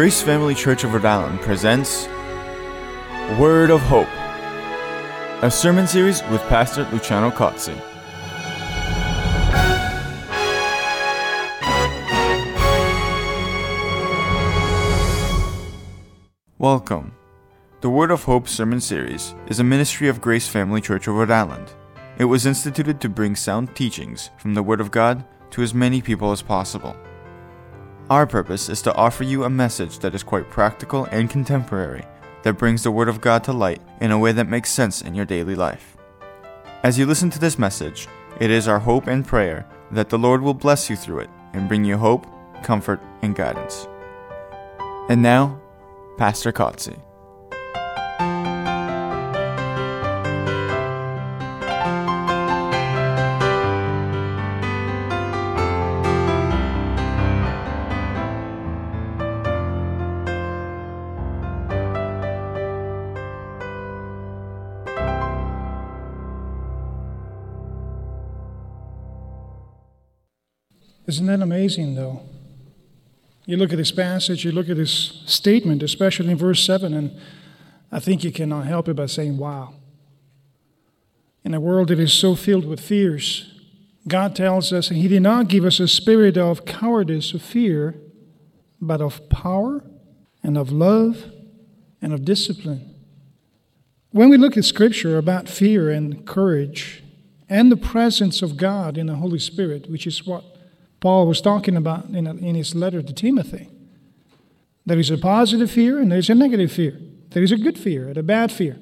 Grace Family Church of Rhode Island presents Word of Hope, a sermon series with Pastor Luciano Cozzi. Welcome. The Word of Hope sermon series is a ministry of Grace Family Church of Rhode Island. It was instituted to bring sound teachings from the Word of God to as many people as possible. Our purpose is to offer you a message that is quite practical and contemporary, that brings the Word of God to light in a way that makes sense in your daily life. As you listen to this message, it is our hope and prayer that the Lord will bless you through it and bring you hope, comfort, and guidance. And now, Pastor Cozzi. Isn't that amazing, though? You look at this passage, you look at this statement, especially in verse 7, and I think you cannot help it by saying, wow. In a world that is so filled with fears, God tells us He did not give us a spirit of cowardice or fear, but of power and of love and of discipline. When we look at Scripture about fear and courage and the presence of God in the Holy Spirit, which is what Paul was talking about in, in his letter to Timothy. There is a positive fear and there's a negative fear. There is a good fear and a bad fear.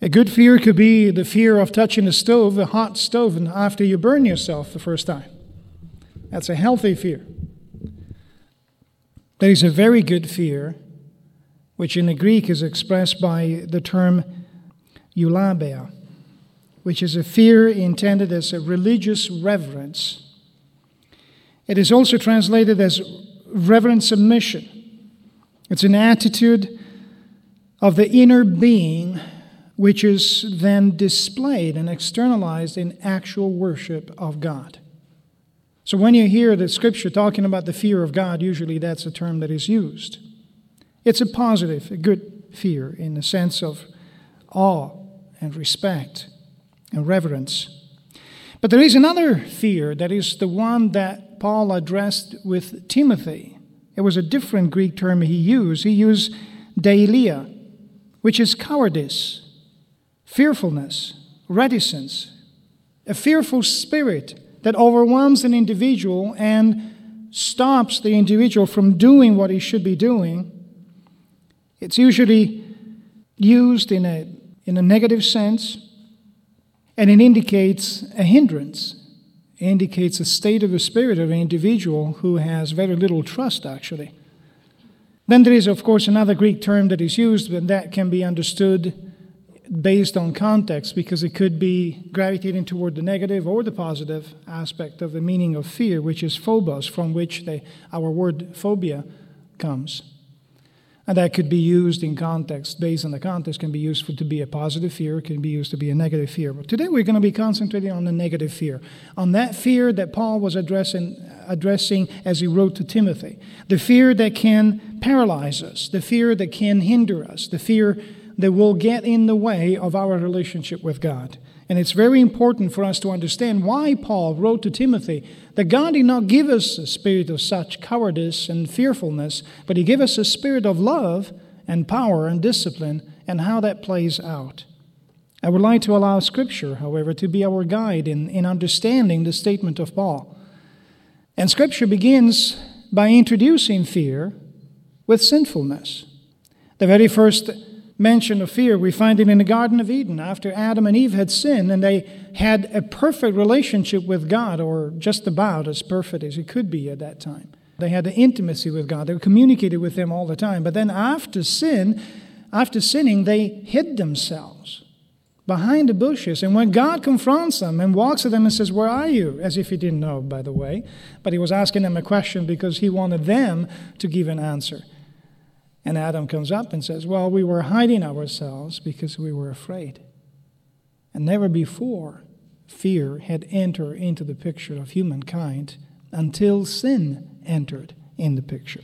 A good fear could be the fear of touching a stove, a hot stove, and after you burn yourself the first time. That's a healthy fear. There is a very good fear, which in the Greek is expressed by the term eulabia, which is a fear intended as a religious reverence it is also translated as reverent submission. It's an attitude of the inner being which is then displayed and externalized in actual worship of God. So when you hear the scripture talking about the fear of God, usually that's a term that is used. It's a positive, a good fear in the sense of awe and respect and reverence. But there is another fear that is the one that Paul addressed with Timothy. It was a different Greek term he used. He used deilia, which is cowardice, fearfulness, reticence, a fearful spirit that overwhelms an individual and stops the individual from doing what he should be doing. It's usually used in a, in a negative sense, and it indicates a hindrance indicates a state of the spirit of an individual who has very little trust, actually. Then there is, of course, another Greek term that is used, but that can be understood based on context because it could be gravitating toward the negative or the positive aspect of the meaning of fear, which is phobos, from which our word phobia comes. And that could be used in context, based on the context, can be used for, to be a positive fear, can be used to be a negative fear. But today we're going to be concentrating on the negative fear, on that fear that Paul was addressing, addressing as he wrote to Timothy. The fear that can paralyze us, the fear that can hinder us, the fear that will get in the way of our relationship with God. And it's very important for us to understand why Paul wrote to Timothy that God did not give us a spirit of such cowardice and fearfulness, but He gave us a spirit of love and power and discipline, and how that plays out. I would like to allow Scripture, however, to be our guide in, in understanding the statement of Paul. And Scripture begins by introducing fear with sinfulness. The very first mention of fear. We find it in the Garden of Eden after Adam and Eve had sinned and they had a perfect relationship with God, or just about as perfect as it could be at that time. They had the intimacy with God, they communicated with Him all the time. But then after sin, after sinning, they hid themselves behind the bushes. And when God confronts them and walks at them and says, Where are you? As if He didn't know, by the way. But He was asking them a question because He wanted them to give an answer. And Adam comes up and says, Well, we were hiding ourselves because we were afraid. And never before fear had entered into the picture of humankind until sin entered in the picture.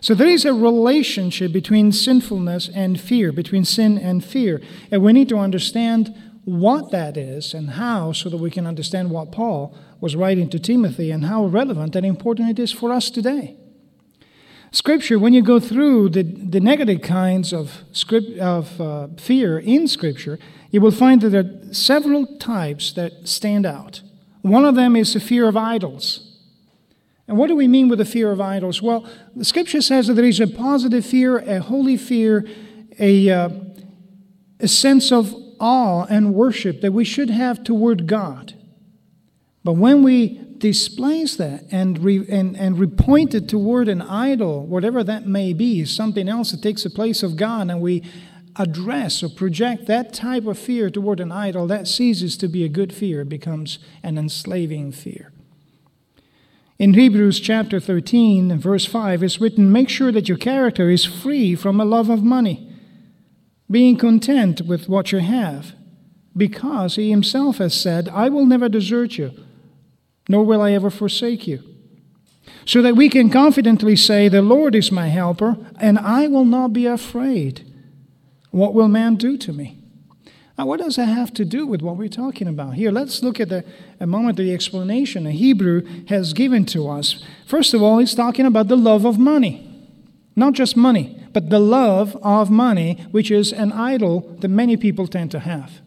So there is a relationship between sinfulness and fear, between sin and fear. And we need to understand what that is and how so that we can understand what Paul was writing to Timothy and how relevant and important it is for us today. Scripture, when you go through the, the negative kinds of, script, of uh, fear in Scripture, you will find that there are several types that stand out. One of them is the fear of idols. And what do we mean with the fear of idols? Well, the scripture says that there is a positive fear, a holy fear, a, uh, a sense of awe and worship that we should have toward God. But when we displace that and, re, and, and repoint it toward an idol, whatever that may be, something else that takes the place of God, and we address or project that type of fear toward an idol, that ceases to be a good fear. It becomes an enslaving fear. In Hebrews chapter 13, verse 5, it's written, Make sure that your character is free from a love of money, being content with what you have, because he himself has said, I will never desert you, nor will I ever forsake you. So that we can confidently say, The Lord is my helper, and I will not be afraid. What will man do to me? Now, what does that have to do with what we're talking about here? Let's look at the, a moment the explanation the Hebrew has given to us. First of all, he's talking about the love of money. Not just money, but the love of money, which is an idol that many people tend to have.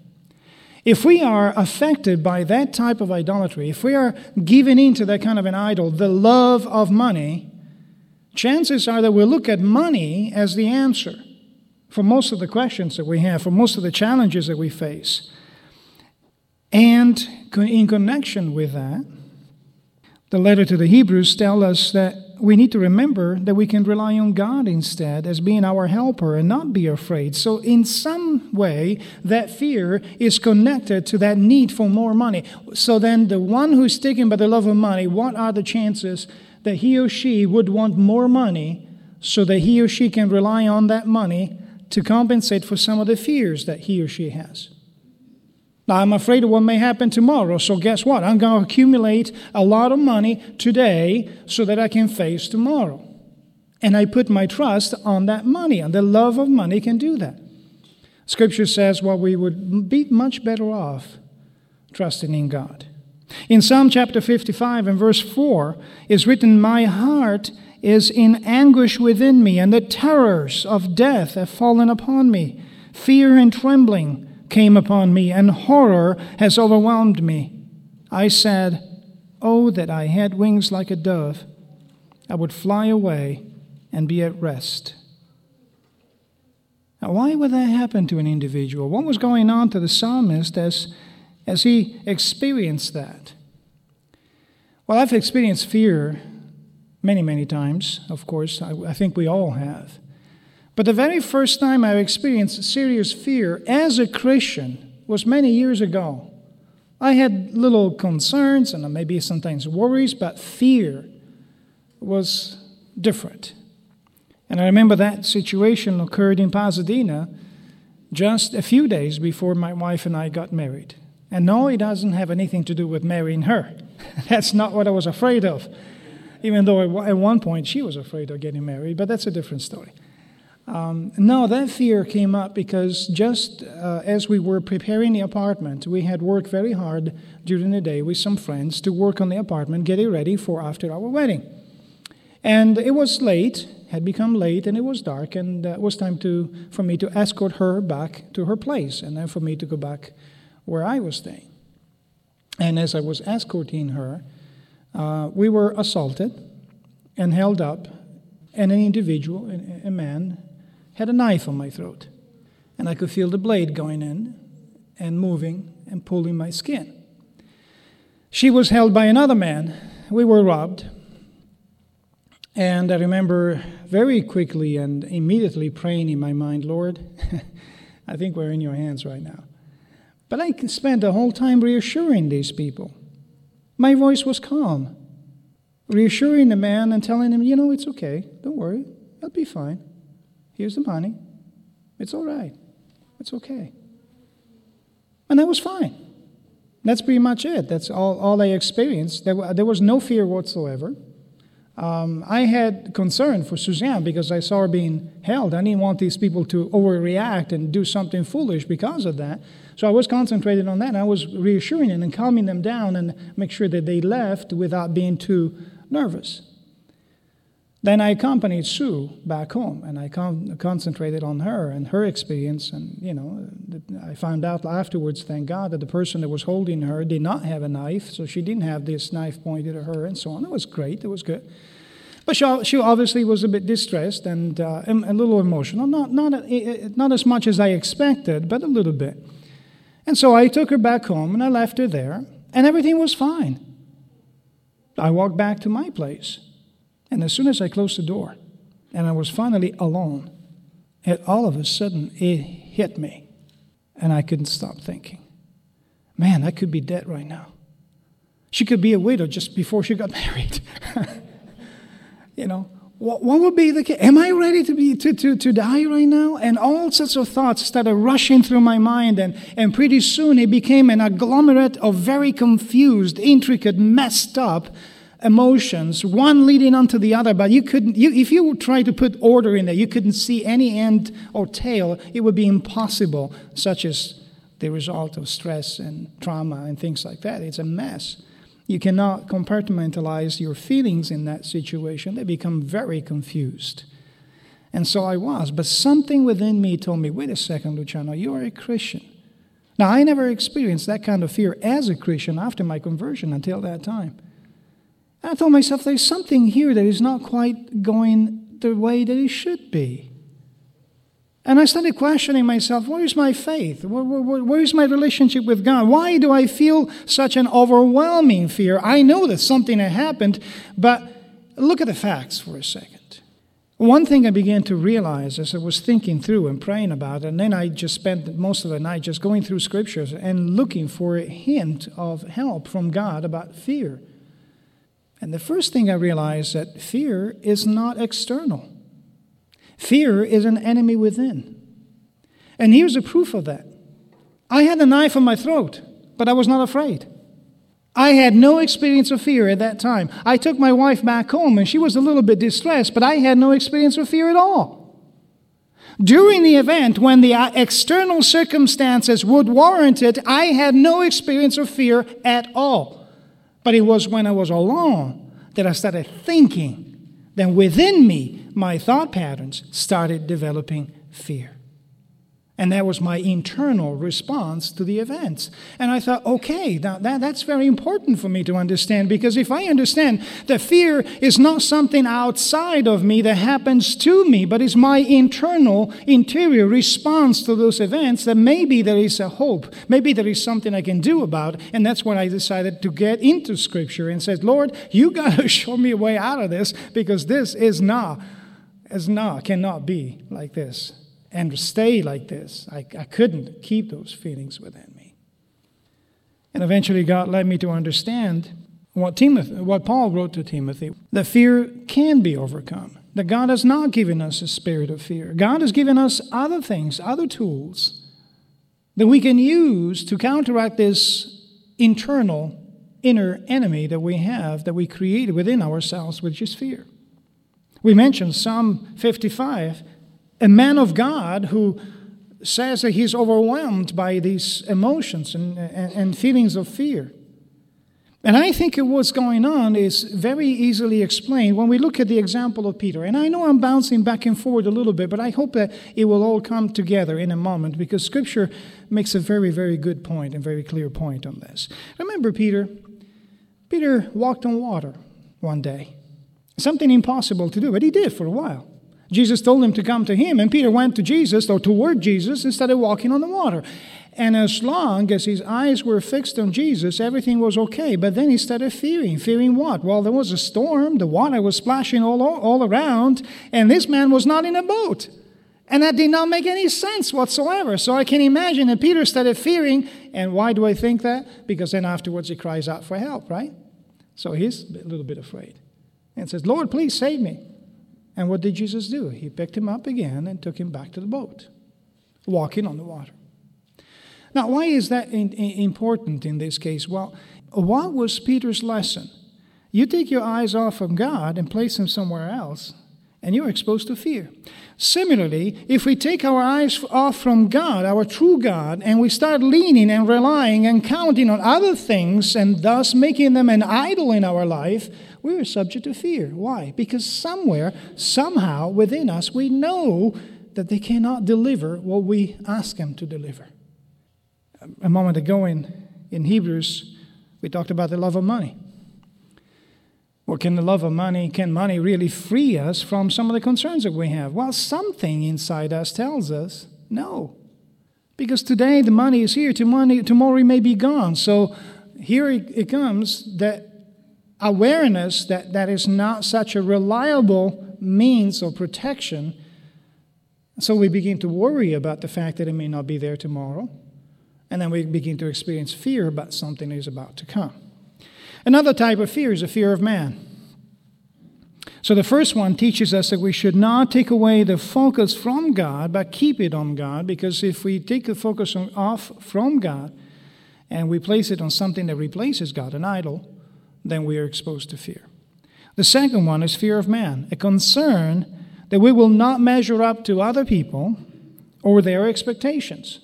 If we are affected by that type of idolatry, if we are given into that kind of an idol, the love of money, chances are that we'll look at money as the answer for most of the questions that we have, for most of the challenges that we face. And in connection with that, the letter to the Hebrews tells us that we need to remember that we can rely on God instead as being our helper and not be afraid. So, in some way, that fear is connected to that need for more money. So, then the one who's taken by the love of money, what are the chances that he or she would want more money so that he or she can rely on that money to compensate for some of the fears that he or she has. Now, I'm afraid of what may happen tomorrow, so guess what? I'm going to accumulate a lot of money today so that I can face tomorrow. And I put my trust on that money, and the love of money can do that. Scripture says, well, we would be much better off trusting in God. In Psalm chapter 55 and verse 4 is written, My heart is in anguish within me, and the terrors of death have fallen upon me. Fear and trembling came upon me, and horror has overwhelmed me. I said, Oh, that I had wings like a dove! I would fly away and be at rest. Now, why would that happen to an individual? What was going on to the psalmist as, as he experienced that? Well, I've experienced fear many, many times, of course. I, I, think we all have. But the very first time I experienced serious fear as a Christian was many years ago. I had little concerns and maybe sometimes worries, but fear was different. And I remember that situation occurred in Pasadena just a few days before my wife and I got married. And no, it doesn't have anything to do with marrying her. That's not what I was afraid of even though at one point she was afraid of getting married, but that's a different story. Um, no, that fear came up because just uh, as we were preparing the apartment, we had worked very hard during the day with some friends to work on the apartment, getting ready for after our wedding. And it was late, had become late, and it was dark, and uh, it was time to, for me to escort her back to her place, and then for me to go back where I was staying. And as I was escorting her, uh, we were assaulted and held up, and an individual, a man, had a knife on my throat. And I could feel the blade going in and moving and pulling my skin. She was held by another man. We were robbed. And I remember very quickly and immediately praying in my mind, Lord, I think we're in your hands right now. But I spent the whole time reassuring these people my voice was calm, reassuring the man and telling him, you know, it's okay. Don't worry. I'll be fine. Here's the money. It's all right. It's okay. And that was fine. That's pretty much it. That's all, all I experienced. There, there was no fear whatsoever. Um, I had concern for Suzanne because I saw her being held. I didn't want these people to overreact and do something foolish because of that. So I was concentrated on that. I was reassuring them and calming them down and make sure that they left without being too nervous. Then I accompanied Sue back home, and I con- concentrated on her and her experience. And you know, I found out afterwards, thank God, that the person that was holding her did not have a knife, so she didn't have this knife pointed at her, and so on. It was great. It was good. But she, she obviously was a bit distressed and uh, a little emotional. Not not uh, eh, eh, not as much as I expected, but a little bit. And so I took her back home, and I left her there, and everything was fine. I walked back to my place. And as soon as I closed the door and I was finally alone, it all of a sudden it hit me. And I couldn't stop thinking, man, I could be dead right now. She could be a widow just before she got married. you know, what, what would be the case? Am I ready to, be, to, to, to die right now? And all sorts of thoughts started rushing through my mind, and, and pretty soon it became an agglomerate of very confused, intricate, messed up emotions, one leading onto the other, but you couldn't, you, if you try to put order in there, you couldn't see any end or tail. It would be impossible, such as the result of stress and trauma and things like that. It's a mess. You cannot compartmentalize your feelings in that situation, they become very confused. And so I was, but something within me told me, wait a second, Luciano, you are a Christian. Now, I never experienced that kind of fear as a Christian after my conversion until that time. And I told myself, there's something here that is not quite going the way that it should be. And I started questioning myself where is my faith? Where, where, where is my relationship with God? Why do I feel such an overwhelming fear? I know that something had happened, but look at the facts for a second. One thing I began to realize as I was thinking through and praying about it, and then I just spent most of the night just going through scriptures and looking for a hint of help from God about fear. And the first thing I realized that fear is not external. Fear is an enemy within. And here's a proof of that. I had a knife in my throat, but I was not afraid. I had no experience of fear at that time. I took my wife back home and she was a little bit distressed, but I had no experience of fear at all. During the event, when the uh, external circumstances would warrant it, I had no experience of fear at all. But it was when I was alone that I started thinking. Then within me, my thought patterns started developing fear. And that was my internal response to the events. And I thought, okay, now that, that's very important for me to understand because if I understand that fear is not something outside of me that happens to me, but is my internal, interior response to those events, then maybe there is a hope. Maybe there is something I can do about it. And that's when I decided to get into Scripture and said, Lord, you got to show me a way out of this because this is not, is not, cannot be like this and stay like this. I, I couldn't keep those feelings within me. And eventually, God led me to understand what, Timothy, what Paul wrote to Timothy that fear can be overcome. That God has not given us a spirit of fear. God has given us other things, other tools that we can use to counteract this internal, inner enemy that we have, that we created within ourselves, which is fear. We mentioned Psalm 55 a man of God who says that he's overwhelmed by these emotions and, and, and, feelings of fear. And I think what's going on is very easily explained when we look at the example of Peter. And I know I'm bouncing back and forward a little bit, but I hope that it will all come together in a moment because Scripture makes a very, very good point and very clear point on this. Remember Peter? Peter walked on water one day. Something impossible to do, but he did for a while. Jesus told him to come to him, and Peter went to Jesus or toward Jesus and started walking on the water. And as long as his eyes were fixed on Jesus, everything was okay. But then he started fearing. Fearing what? Well, there was a storm, the water was splashing all, all around, and this man was not in a boat. And that did not make any sense whatsoever. So I can imagine that Peter started fearing. And why do I think that? Because then afterwards he cries out for help, right? So he's a little bit afraid and says, Lord, please save me. And what did Jesus do? He picked him up again and took him back to the boat, walking on the water. Now, why is that in, in important in this case? Well, what was Peter's lesson? You take your eyes off of God and place them somewhere else, and you're exposed to fear. Similarly, if we take our eyes off from God, our true God, and we start leaning and relying and counting on other things and thus making them an idol in our life, we are subject to fear. Why? Because somewhere, somehow within us, we know that they cannot deliver what we ask them to deliver. A moment ago in, in Hebrews, we talked about the love of money. Or can the love of money, can money really free us from some of the concerns that we have? Well, something inside us tells us no. Because today the money is here, tomorrow it may be gone. So here it comes that awareness that that is not such a reliable means of protection. So we begin to worry about the fact that it may not be there tomorrow. And then we begin to experience fear about something that is about to come. Another type of fear is a fear of man. So the first one teaches us that we should not take away the focus from God, but keep it on God, because if we take the focus off from God and we place it on something that replaces God, an idol, then we are exposed to fear. The second one is fear of man, a concern that we will not measure up to other people or their expectations.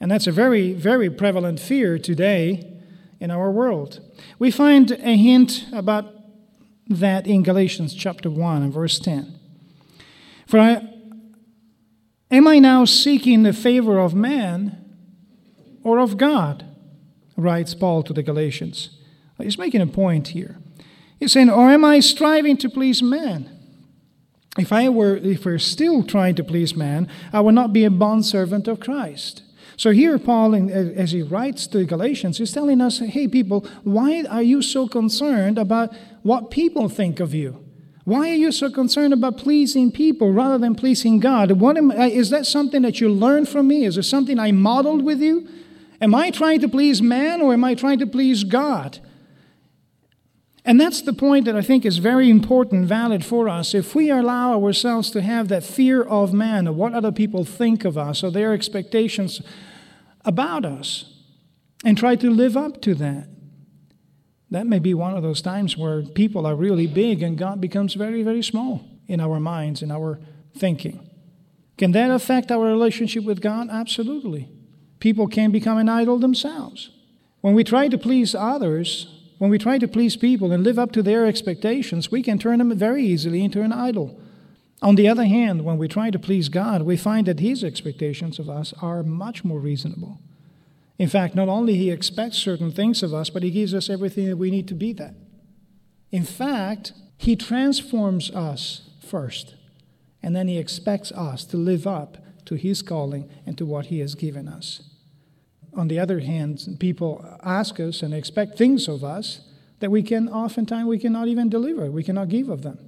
And that's a very, very prevalent fear today in our world. We find a hint about that in Galatians chapter 1 and verse 10. For I, am I now seeking the favor of man or of God? writes Paul to the Galatians. He's making a point here. He's saying, Or am I striving to please man? If I were if we're still trying to please man, I would not be a bondservant of Christ. So here, Paul, as he writes to the Galatians, he's telling us, hey, people, why are you so concerned about what people think of you? Why are you so concerned about pleasing people rather than pleasing God? What am, uh, is that something that you learned from me? Is it something I modeled with you? Am I trying to please man or am I trying to please God? And that's the point that I think is very important, valid for us. If we allow ourselves to have that fear of man, of what other people think of us, or their expectations about us and try to live up to that. That may be one of those times where people are really big and God becomes very, very small in our minds, in our thinking. Can that affect our relationship with God? Absolutely. People can become an idol themselves. When we try to please others, when we try to please people and live up to their expectations, we can turn them very easily into an idol. On the other hand, when we try to please God, we find that His expectations of us are much more reasonable. In fact, not only He expects certain things of us, but He gives us everything that we need to be that. In fact, He transforms us first, and then He expects us to live up to His calling and to what He has given us. On the other hand, people ask us and expect things of us that we can oftentimes we cannot even deliver, we cannot give of them.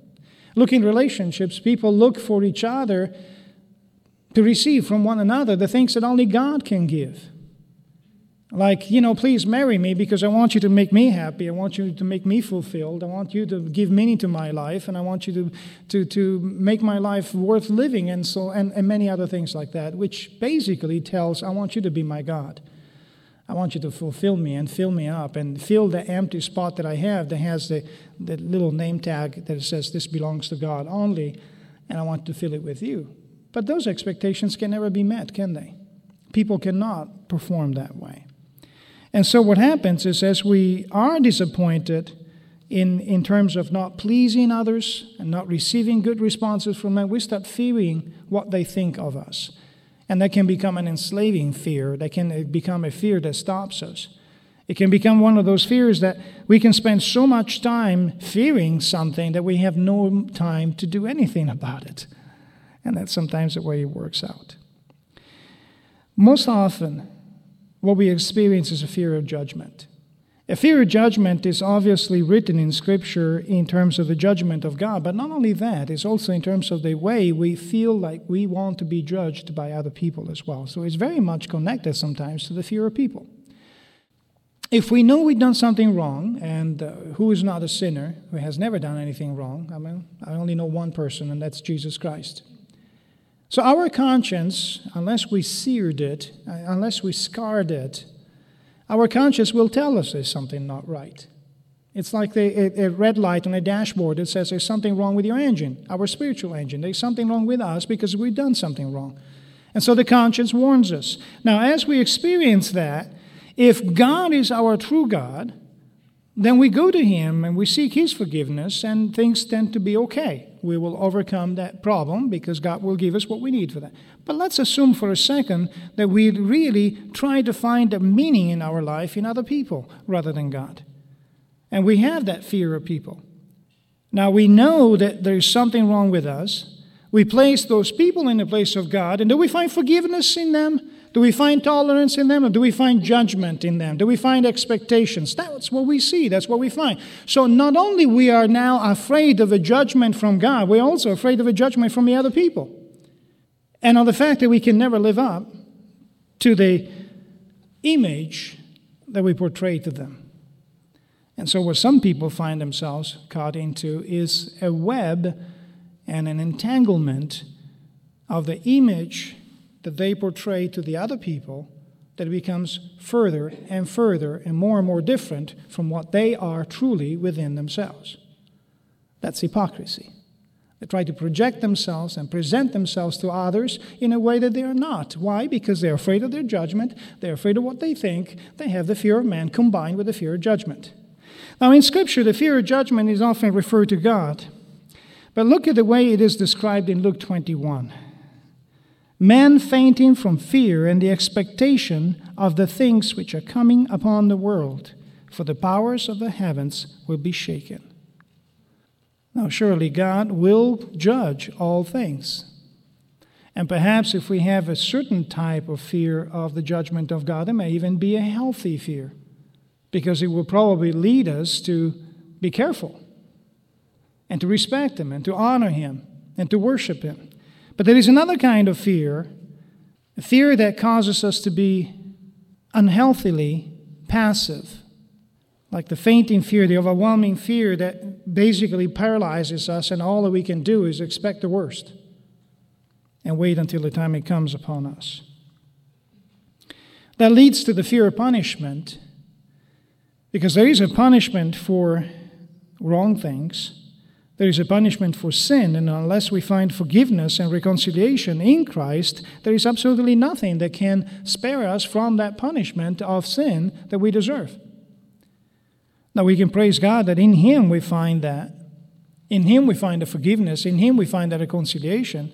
Look in relationships, people look for each other to receive from one another the things that only God can give. Like, you know, please marry me because I want you to make me happy. I want you to make me fulfilled. I want you to give meaning to my life, and I want you to, to, to make my life worth living, and, so, and, and many other things like that, which basically tells, I want you to be my God. I want you to fulfill me and fill me up and fill the empty spot that I have that has the, the little name tag that says, This belongs to God only, and I want to fill it with you. But those expectations can never be met, can they? People cannot perform that way. And so what happens is as we are disappointed in, in terms of not pleasing others and not receiving good responses from them, we start fearing what they think of us. And that can become an enslaving fear. That can become a fear that stops us. It can become one of those fears that we can spend so much time fearing something that we have no time to do anything about it. And that's sometimes the way it works out. Most often, what we experience is a fear of judgment. A fear of judgment is obviously written in Scripture in terms of the judgment of God, but not only that, it's also in terms of the way we feel like we want to be judged by other people as well. So it's very much connected sometimes to the fear of people. If we know we've done something wrong, and uh, who is not a sinner, who has never done anything wrong, I mean, I only know one person, and that's Jesus Christ. So our conscience, unless we seared it, uh, unless we scarred it, our conscience will tell us there's something not right. It's like the, a, a, red light on a dashboard that says there's something wrong with your engine, our spiritual engine. There's something wrong with us because we've done something wrong. And so the conscience warns us. Now, as we experience that, if God is our true God, then we go to Him and we seek His forgiveness, and things tend to be okay. We will overcome that problem because God will give us what we need for that. But let's assume for a second that we really try to find a meaning in our life in other people rather than God. And we have that fear of people. Now we know that there's something wrong with us. We place those people in the place of God, and do we find forgiveness in them? Do we find tolerance in them or do we find judgment in them? Do we find expectations? That's what we see. That's what we find. So not only we are now afraid of a judgment from God, we're also afraid of a judgment from the other people. And of the fact that we can never live up to the image that we portray to them. And so what some people find themselves caught into is a web and an entanglement of the image that they portray to the other people that becomes further and further and more and more different from what they are truly within themselves. That's hypocrisy. They try to project themselves and present themselves to others in a way that they are not. Why? Because they're afraid of their judgment, they're afraid of what they think, they have the fear of man combined with the fear of judgment. Now, in Scripture, the fear of judgment is often referred to God. But look at the way it is described in Luke 21 men fainting from fear and the expectation of the things which are coming upon the world, for the powers of the heavens will be shaken. Now, surely God will judge all things. And perhaps if we have a certain type of fear of the judgment of God, it may even be a healthy fear, because it will probably lead us to be careful and to respect Him and to honor Him and to worship Him. But there is another kind of fear, a fear that causes us to be unhealthily passive, like the fainting fear, the overwhelming fear that basically paralyzes us, and all that we can do is expect the worst and wait until the time it comes upon us. That leads to the fear of punishment, because there is a punishment for wrong things. There is a punishment for sin, and unless we find forgiveness and reconciliation in Christ, there is absolutely nothing that can spare us from that punishment of sin that we deserve. Now, we can praise God that in Him we find that. In Him we find the forgiveness. In Him we find the reconciliation.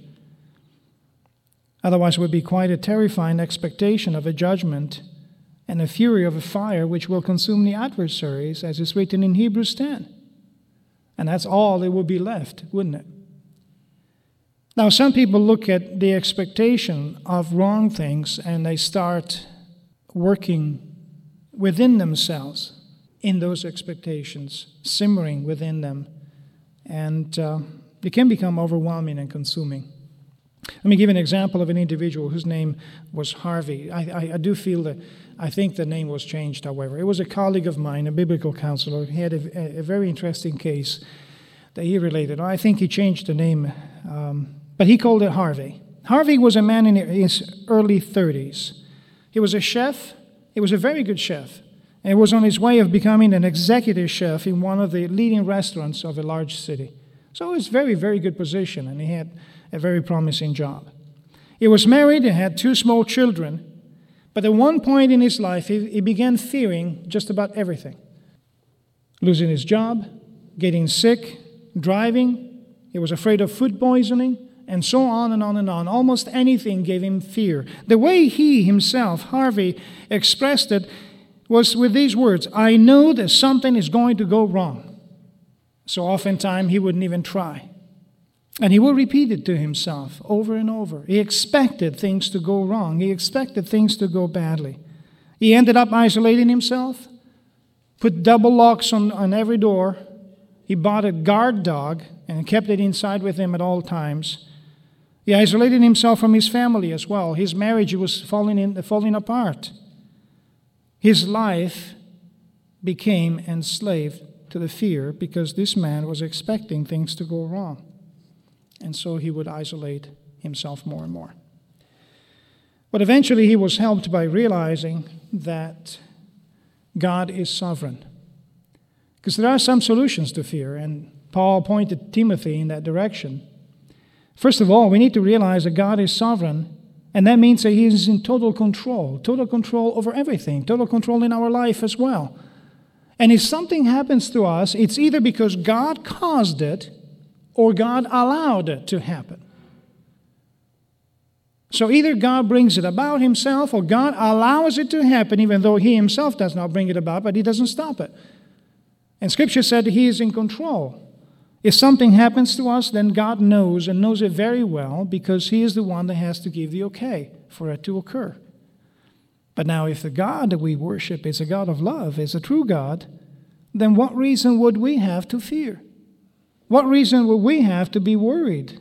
Otherwise, it would be quite a terrifying expectation of a judgment and a fury of a fire which will consume the adversaries, as is written in Hebrews 10. And that's all that would be left, wouldn't it? Now, some people look at the expectation of wrong things and they start working within themselves in those expectations, simmering within them, and uh, it can become overwhelming and consuming. Let me give an example of an individual whose name was Harvey. I, I, I do feel that I think the name was changed, however. It was a colleague of mine, a biblical counselor. He had a, a very interesting case that he related. I think he changed the name, um, but he called it Harvey. Harvey was a man in his early 30s. He was a chef. He was a very good chef. And was on his way of becoming an executive chef in one of the leading restaurants of a large city. So it was a very, very good position, and he had a very promising job. He was married and had two small children, but at one point in his life, he, he began fearing just about everything losing his job, getting sick, driving. He was afraid of food poisoning, and so on and on and on. Almost anything gave him fear. The way he himself, Harvey, expressed it was with these words I know that something is going to go wrong. So oftentimes he wouldn't even try. And he will repeat it to himself over and over. He expected things to go wrong, he expected things to go badly. He ended up isolating himself, put double locks on, on every door. He bought a guard dog and kept it inside with him at all times. He isolated himself from his family as well. His marriage was falling, in, falling apart. His life became enslaved to the fear because this man was expecting things to go wrong and so he would isolate himself more and more. But eventually he was helped by realizing that God is sovereign. Because there are some solutions to fear, and Paul pointed Timothy in that direction. First of all, we need to realize that God is sovereign, and that means that He is in total control, total control over everything, total control in our life as well. And if something happens to us, it's either because God caused it or God allowed it to happen. So either God brings it about himself or God allows it to happen, even though he himself does not bring it about, but he doesn't stop it. And scripture said he is in control. If something happens to us, then God knows and knows it very well because he is the one that has to give the okay for it to occur. But now, if the God that we worship is a God of love, is a true God, then what reason would we have to fear? What reason would we have to be worried?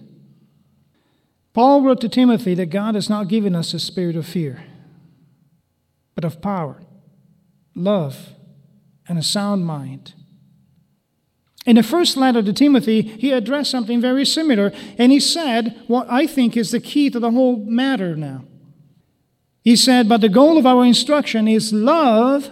Paul wrote to Timothy that God has not given us a spirit of fear, but of power, love, and a sound mind. In the first letter to Timothy, he addressed something very similar, and he said what I think is the key to the whole matter now. He said, But the goal of our instruction is love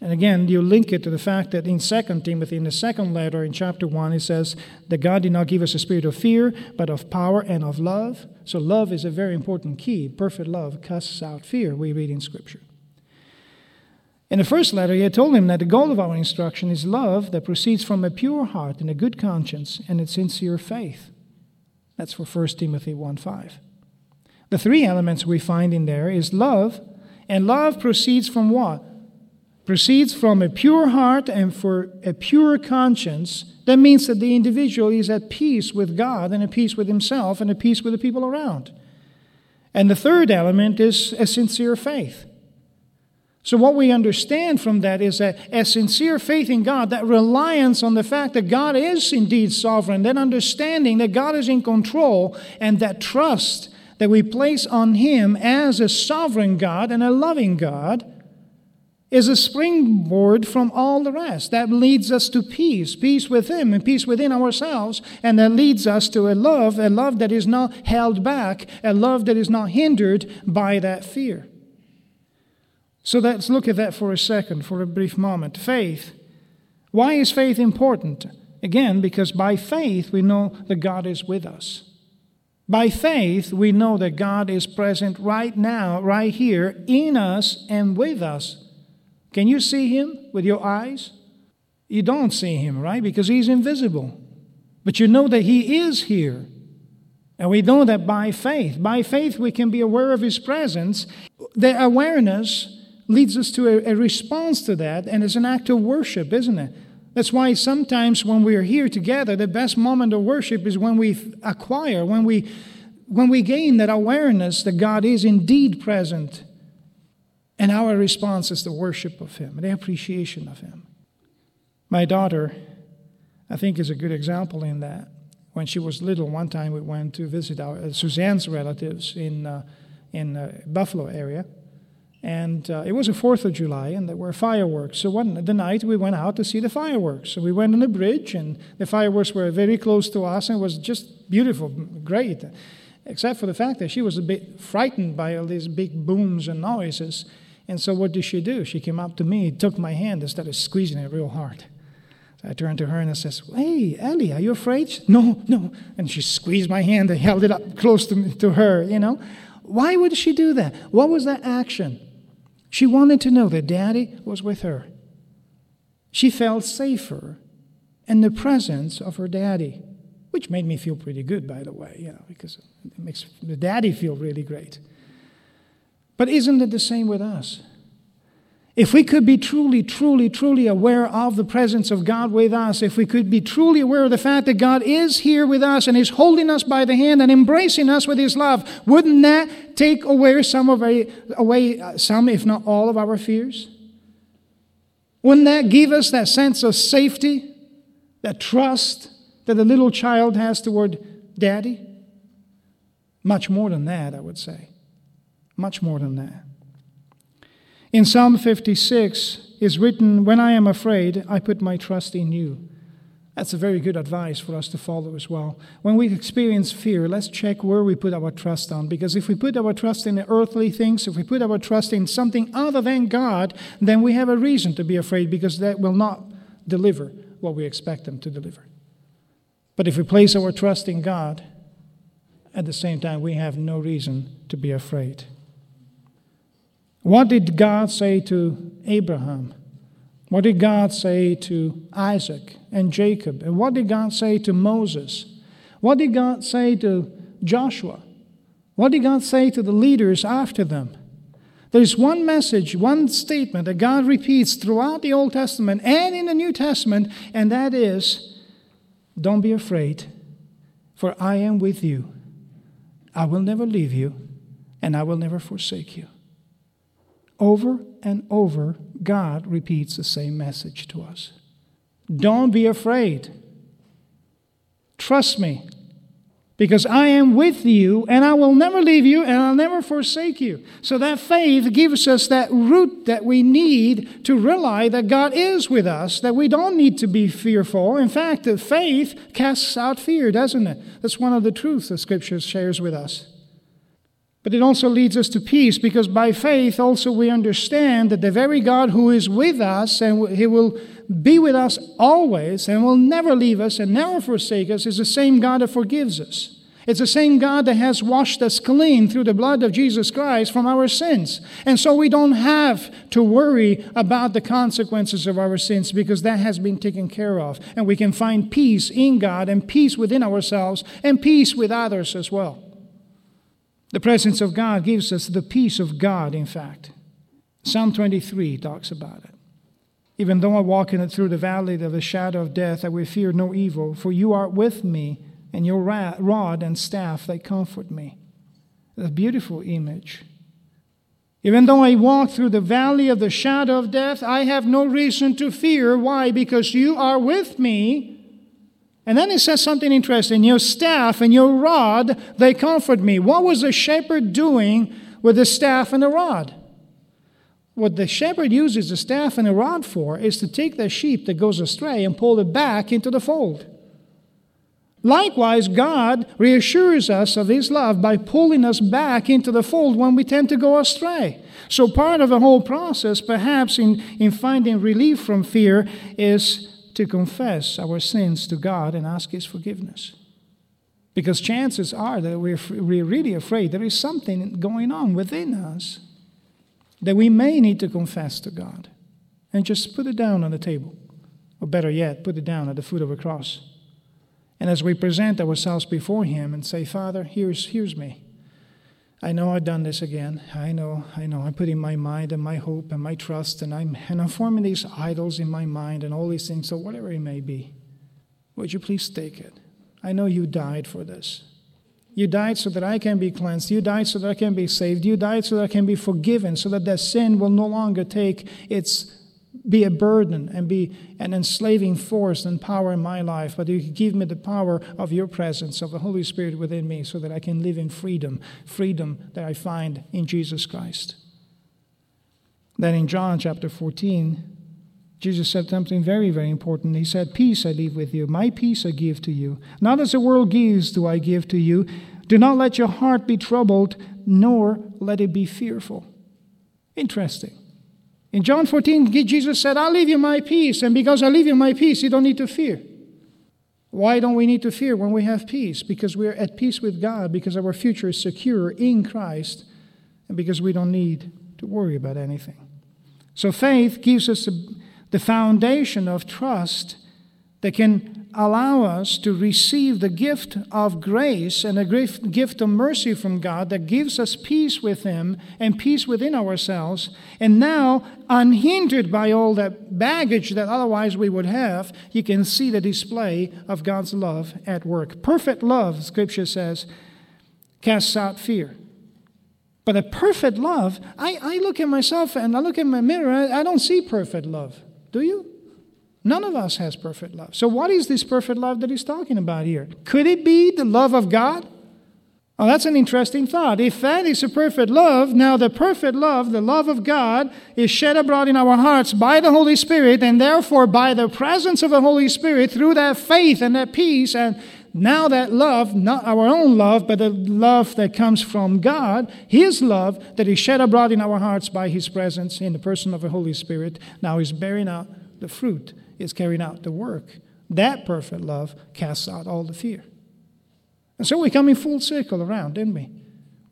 and again, you link it to the fact that in 2 Timothy, in the second letter in chapter 1, it says that God did not give us a spirit of fear, but of power and of love. So, love is a very important key. Perfect love casts out fear, we read in Scripture. In the first letter, he had told him that the goal of our instruction is love that proceeds from a pure heart and a good conscience and a sincere faith. That's for 1 Timothy 1 5. The three elements we find in there is love, and love proceeds from what? Proceeds from a pure heart and for a pure conscience, that means that the individual is at peace with God and at peace with himself and at peace with the people around. And the third element is a sincere faith. So, what we understand from that is that a sincere faith in God, that reliance on the fact that God is indeed sovereign, that understanding that God is in control, and that trust that we place on Him as a sovereign God and a loving God, is a springboard from all the rest. That leads us to peace, peace with Him and peace within ourselves. And that leads us to a love, a love that is not held back, a love that is not hindered by that fear. So let's look at that for a second, for a brief moment. Faith. Why is faith important? Again, because by faith we know that God is with us. By faith, we know that God is present right now, right here, in us and with us. Can you see him with your eyes? You don't see him, right? Because he's invisible. But you know that he is here. And we know that by faith. By faith, we can be aware of his presence. The awareness leads us to a, a response to that, and it's an act of worship, isn't it? That's why sometimes when we are here together, the best moment of worship is when we acquire, when we, when we gain that awareness that God is indeed present and our response is the worship of Him, and the appreciation of Him. My daughter, I think, is a good example in that. When she was little, one time we went to visit our uh, Suzanne's relatives in uh, in uh, Buffalo area, and uh, it was the Fourth of July, and there were fireworks. So one the night we went out to see the fireworks. So we went on the bridge, and the fireworks were very close to us, and it was just beautiful, great, except for the fact that she was a bit frightened by all these big booms and noises. And so what did she do? She came up to me, took my hand, and started squeezing it real hard. I turned to her and I says, Hey, Ellie, are you afraid? No, no. And she squeezed my hand and held it up close to, me, to her, you know. Why would she do that? What was that action? She wanted to know that daddy was with her. She felt safer in the presence of her daddy, which made me feel pretty good, by the way, you know, because it makes the daddy feel really great. But isn't it the same with us? If we could be truly, truly, truly aware of the presence of God with us, if we could be truly aware of the fact that God is here with us and is holding us by the hand and embracing us with His love, wouldn't that take away some of our, away uh, some, if not all, of our fears? Wouldn't that give us that sense of safety, that trust that a little child has toward Daddy? Much more than that, I would say. Much more than that. In Psalm 56 is written, When I am afraid, I put my trust in you. That's a very good advice for us to follow as well. When we experience fear, let's check where we put our trust on. Because if we put our trust in earthly things, if we put our trust in something other than God, then we have a reason to be afraid because that will not deliver what we expect them to deliver. But if we place our trust in God, at the same time, we have no reason to be afraid. What did God say to Abraham? What did God say to Isaac and Jacob? And what did God say to Moses? What did God say to Joshua? What did God say to the leaders after them? There's one message, one statement that God repeats throughout the Old Testament and in the New Testament, and that is don't be afraid, for I am with you. I will never leave you, and I will never forsake you. Over and over, God repeats the same message to us. Don't be afraid. Trust me, because I am with you and I will never leave you and I'll never forsake you. So that faith gives us that root that we need to realize that God is with us, that we don't need to be fearful. In fact, faith casts out fear, doesn't it? That's one of the truths the scripture shares with us. But it also leads us to peace because by faith also we understand that the very God who is with us and he will be with us always and will never leave us and never forsake us is the same God that forgives us. It's the same God that has washed us clean through the blood of Jesus Christ from our sins. And so we don't have to worry about the consequences of our sins because that has been taken care of. And we can find peace in God and peace within ourselves and peace with others as well. The presence of God gives us the peace of God, in fact. Psalm 23 talks about it. Even though I walk in it through the valley of the shadow of death, I will fear no evil, for you are with me, and your rod and staff, they comfort me. A beautiful image. Even though I walk through the valley of the shadow of death, I have no reason to fear. Why? Because you are with me. And then he says something interesting Your staff and your rod, they comfort me. What was the shepherd doing with the staff and the rod? what the shepherd uses the staff and a rod for is to take the sheep that goes astray and pull it back into the fold. Likewise, God reassures us of His love by pulling us back into the fold when we tend to go astray. So, part of the whole process, perhaps in, in finding relief from fear, is to confess our sins to God and ask His forgiveness. Because chances are that we're, we're really afraid there is something going on within us that we may need to confess to God and just put it down on the table. Or better yet, put it down at the foot of a cross. And as we present ourselves before Him and say, Father, here's, here's me. I know I've done this again. I know, I know. I'm putting my mind and my hope and my trust, and I'm, and I'm forming these idols in my mind and all these things, so whatever it may be. Would you please take it? I know you died for this. You died so that I can be cleansed. You died so that I can be saved. You died so that I can be forgiven, so that that sin will no longer take its be a burden and be an enslaving force and power in my life, but you give me the power of your presence, of the Holy Spirit within me, so that I can live in freedom, freedom that I find in Jesus Christ. Then in John chapter 14, Jesus said something very, very important. He said, Peace I leave with you, my peace I give to you. Not as the world gives, do I give to you. Do not let your heart be troubled, nor let it be fearful. Interesting. In John 14, Jesus said, I'll leave you my peace, and because I leave you my peace, you don't need to fear. Why don't we need to fear when we have peace? Because we're at peace with God, because our future is secure in Christ, and because we don't need to worry about anything. So faith gives us the foundation of trust that can allow us to receive the gift of grace and a gift of mercy from God that gives us peace with Him and peace within ourselves. And now, unhindered by all that baggage that otherwise we would have, you can see the display of God's love at work. Perfect love, Scripture says, casts out fear. But a perfect love, I, I look at myself and I look in my mirror, I don't see perfect love. Do you? None of us has perfect love. So, what is this perfect love that he's talking about here? Could it be the love of God? Oh, that's an interesting thought. If that is a perfect love, now the perfect love, the love of God, is shed abroad in our hearts by the Holy Spirit, and therefore by the presence of the Holy Spirit through that faith and that peace and now that love, not our own love, but the love that comes from God, His love that is shed abroad in our hearts by His presence in the person of the Holy Spirit, now is bearing out the fruit is carrying out the work. That perfect love casts out all the fear. And so we come in full circle around, didn't we?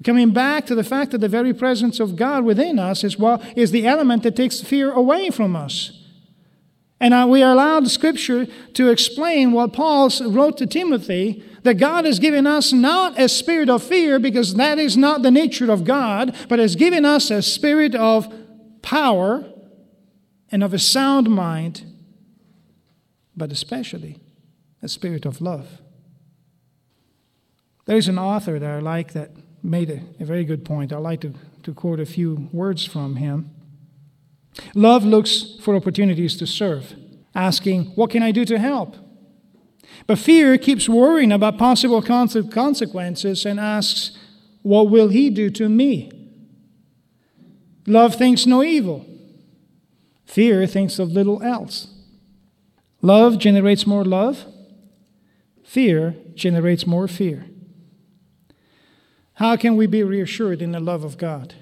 Coming back to the fact that the very presence of God within us is, well, is the element that takes fear away from us. And we are allowed Scripture to explain what Paul wrote to Timothy that God has given us not a spirit of fear, because that is not the nature of God, but has given us a spirit of power and of a sound mind, but especially a spirit of love. There's an author that I like that made a, a very good point. I'd like to, to quote a few words from him. Love looks for opportunities to serve, asking, What can I do to help? But fear keeps worrying about possible consequences and asks, What will he do to me? Love thinks no evil. Fear thinks of little else. Love generates more love. Fear generates more fear. How can we be reassured in the love of God?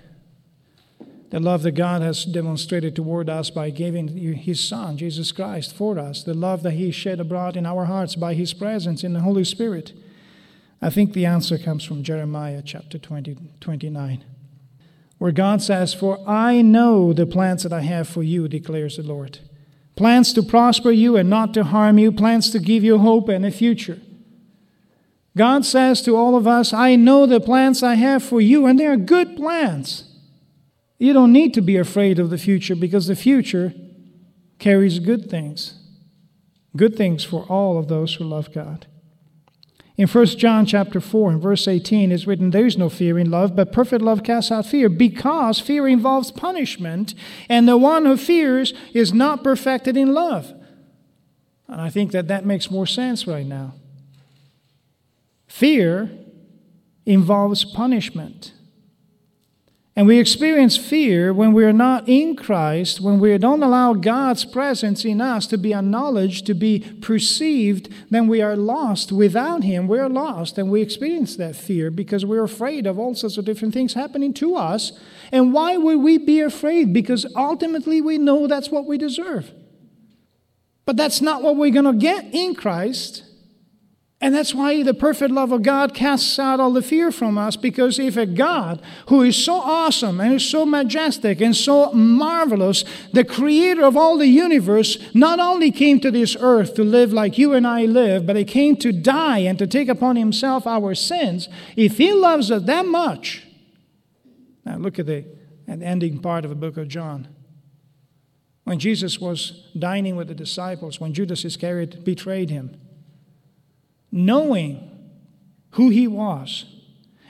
The love that God has demonstrated toward us by giving His Son, Jesus Christ, for us. The love that He shed abroad in our hearts by His presence in the Holy Spirit. I think the answer comes from Jeremiah chapter 20, 29, where God says, For I know the plans that I have for you, declares the Lord. Plans to prosper you and not to harm you, plans to give you hope and a future. God says to all of us, I know the plans I have for you, and they are good plans. You don't need to be afraid of the future because the future carries good things. Good things for all of those who love God. In 1 John chapter 4 and verse 18 is written, There is no fear in love, but perfect love casts out fear, because fear involves punishment, and the one who fears is not perfected in love. And I think that that makes more sense right now. Fear involves punishment. And we experience fear when we are not in Christ, when we don't allow God's presence in us to be acknowledged, to be perceived, then we are lost. Without Him, we're lost. And we experience that fear because we're afraid of all sorts of different things happening to us. And why would we be afraid? Because ultimately we know that's what we deserve. But that's not what we're going to get in Christ. And that's why the perfect love of God casts out all the fear from us, because if a God who is so awesome and is so majestic and so marvelous, the creator of all the universe, not only came to this earth to live like you and I live, but he came to die and to take upon himself our sins, if he loves us that much, now look at the, at the ending part of the book of John. When Jesus was dining with the disciples, when Judas Iscariot betrayed him, knowing who he was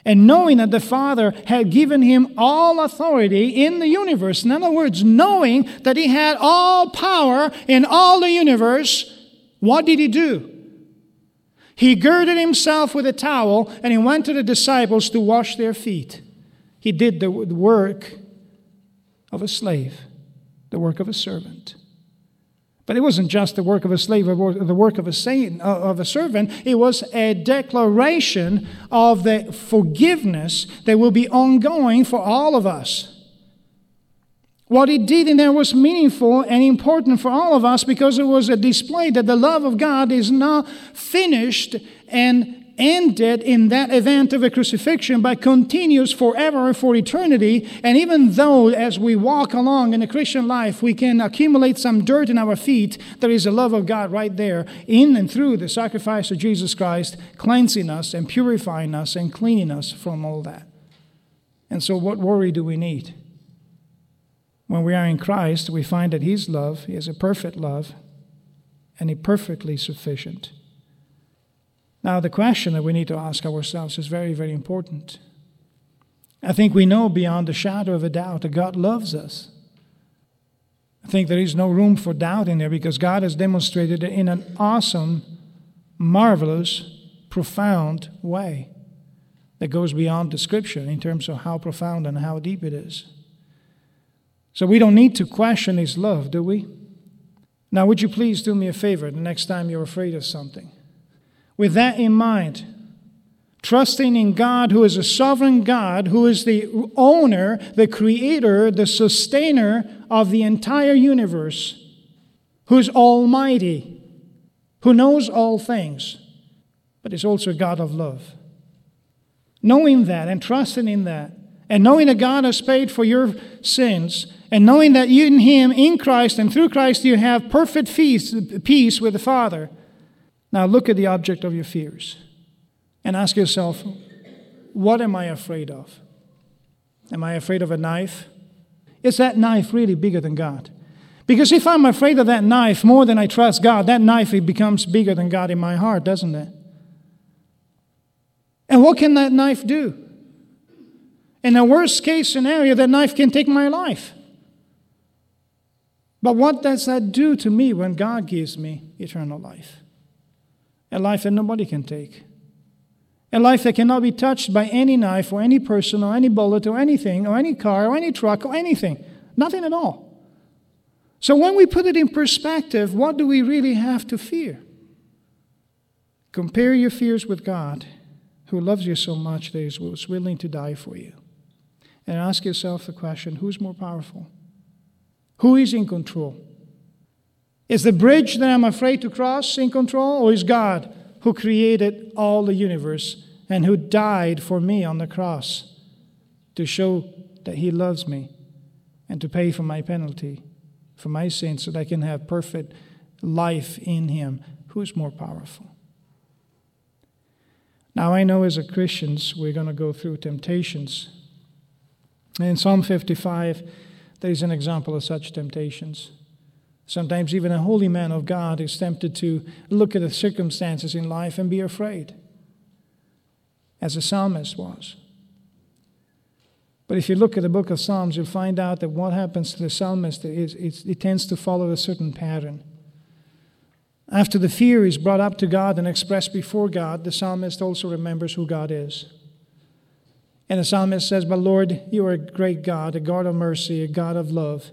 and knowing that the Father had given him all authority in the universe. In other words, knowing that he had all power in all the universe, what did he do? He girded himself with a towel and he went to the disciples to wash their feet. He did the work of a slave, the work of a servant. But it wasn't just the work of a slave or the work of a, saint, uh, of a servant. It was a declaration of the forgiveness that will be ongoing for all of us. What he did in there was meaningful and important for all of us because it was a display that the love of God is not finished and ended in that event of a crucifixion, but continues forever for eternity. And even though, as we walk along in the Christian life, we can accumulate some dirt in our feet, there is a love of God right there, in and through the sacrifice of Jesus Christ, cleansing us and purifying us and cleaning us from all that. And so, what worry do we need? When we are in Christ, we find that His love is a perfect love and a perfectly sufficient. Now, the question that we need to ask ourselves is very, very important. I think we know beyond the shadow of a doubt that God loves us. I think there is no room for doubt in there because God has demonstrated it in an awesome, marvelous, profound way that goes beyond description in terms of how profound and how deep it is. So we don't need to question His love, do we? Now, would you please do me a favor the next time you're afraid of something? With that in mind, trusting in God, who is a sovereign God, who is the owner, the creator, the sustainer of the entire universe, who's almighty, who knows all things, but is also a God of love. Knowing that and trusting in that, and knowing that God has paid for your sins, and knowing that you in Him, in Christ, and through Christ, you have perfect peace, peace with the Father. Now look at the object of your fears and ask yourself, what am I afraid of? Am I afraid of a knife? Is that knife really bigger than God? Because if I'm afraid of that knife more than I trust God, that knife it becomes bigger than God in my heart, doesn't it? And what can that knife do? In a worst case scenario, that knife can take my life. But what does that do to me when God gives me eternal life? A life that nobody can take. A life that cannot be touched by any knife or any person or any bullet or anything or any car or any truck or anything. Nothing at all. So when we put it in perspective, what do we really have to fear? Compare your fears with God, who loves you so much that he was willing to die for you. And ask yourself the question who's more powerful? Who is in control? Is the bridge that I'm afraid to cross in control, or is God who created all the universe and who died for me on the cross to show that He loves me and to pay for my penalty, for my sins, so that I can have perfect life in Him? Who is more powerful? Now, I know as a Christians, we're going to go through temptations. And in Psalm 55, there is an example of such temptations. Sometimes even a holy man of God is tempted to look at the circumstances in life and be afraid, as the psalmist was. But if you look at the book of Psalms, you'll find out that what happens to the psalmist is it tends to follow a certain pattern. After the fear is brought up to God and expressed before God, the psalmist also remembers who God is. And the psalmist says, But Lord, you are a great God, a God of mercy, a God of love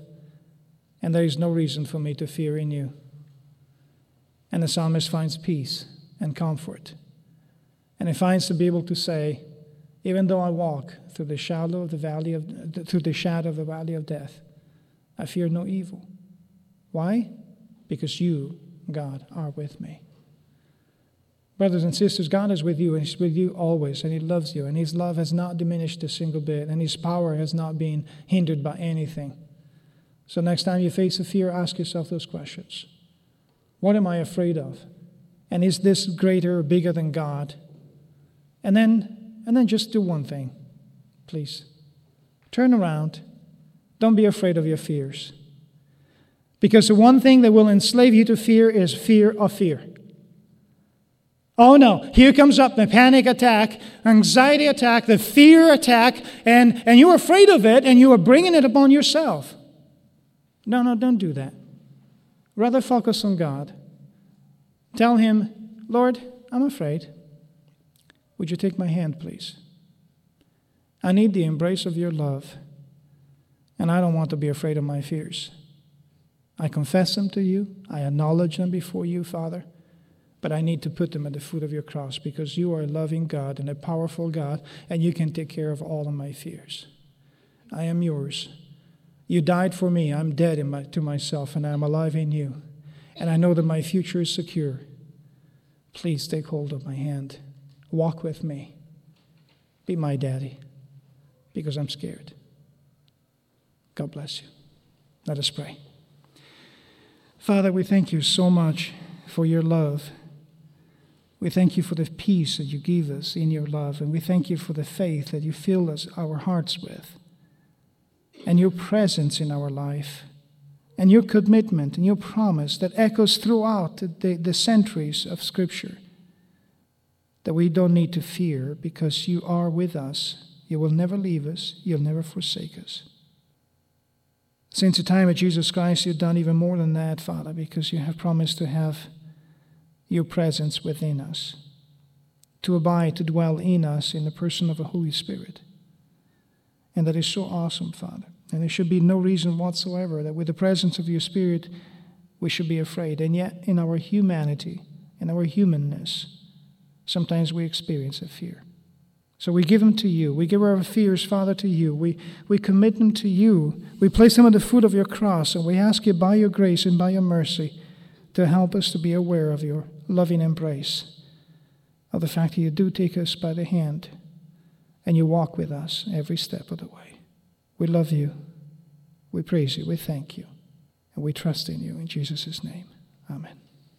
and there is no reason for me to fear in you. And the psalmist finds peace and comfort. And he finds to be able to say, even though I walk through the shadow of the valley of through the shadow of the valley of death, I fear no evil. Why? Because you, God, are with me. Brothers and sisters, God is with you, and He's with you always, and He loves you, and His love has not diminished a single bit, and His power has not been hindered by anything. So, next time you face a fear, ask yourself those questions What am I afraid of? And is this greater or bigger than God? And then, and then just do one thing, please. Turn around. Don't be afraid of your fears. Because the one thing that will enslave you to fear is fear of fear. Oh no, here comes up the panic attack, anxiety attack, the fear attack, and, and you're afraid of it and you are bringing it upon yourself. No, no, don't do that. Rather focus on God. Tell Him, Lord, I'm afraid. Would you take my hand, please? I need the embrace of your love, and I don't want to be afraid of my fears. I confess them to you, I acknowledge them before you, Father, but I need to put them at the foot of your cross because you are a loving God and a powerful God, and you can take care of all of my fears. I am yours. You died for me. I'm dead my, to myself, and I'm alive in you. And I know that my future is secure. Please take hold of my hand. Walk with me. Be my daddy, because I'm scared. God bless you. Let us pray. Father, we thank you so much for your love. We thank you for the peace that you give us in your love, and we thank you for the faith that you fill us, our hearts with and your presence in our life, and your commitment and your promise that echoes throughout the, the centuries of Scripture. That we don't need to fear because you are with us. You will never leave us, you'll never forsake us. Since the time of Jesus Christ, you've done even more than that, Father, because you have promised to have your presence within us, to abide, to dwell in us in the person of the Holy Spirit. And that is so awesome, Father. And there should be no reason whatsoever that with the presence of your Spirit, we should be afraid. And yet, in our humanity, in our humanness, sometimes we experience a fear. So we give them to you. We give our fears, Father, to you. We, we commit them to you. We place them at the foot of your cross, and we ask you by your grace and by your mercy to help us to be aware of your loving embrace, of the fact that you do take us by the hand and you walk with us every step of the way. We love you. We praise you. We thank you. And we trust in you. In Jesus' name, amen.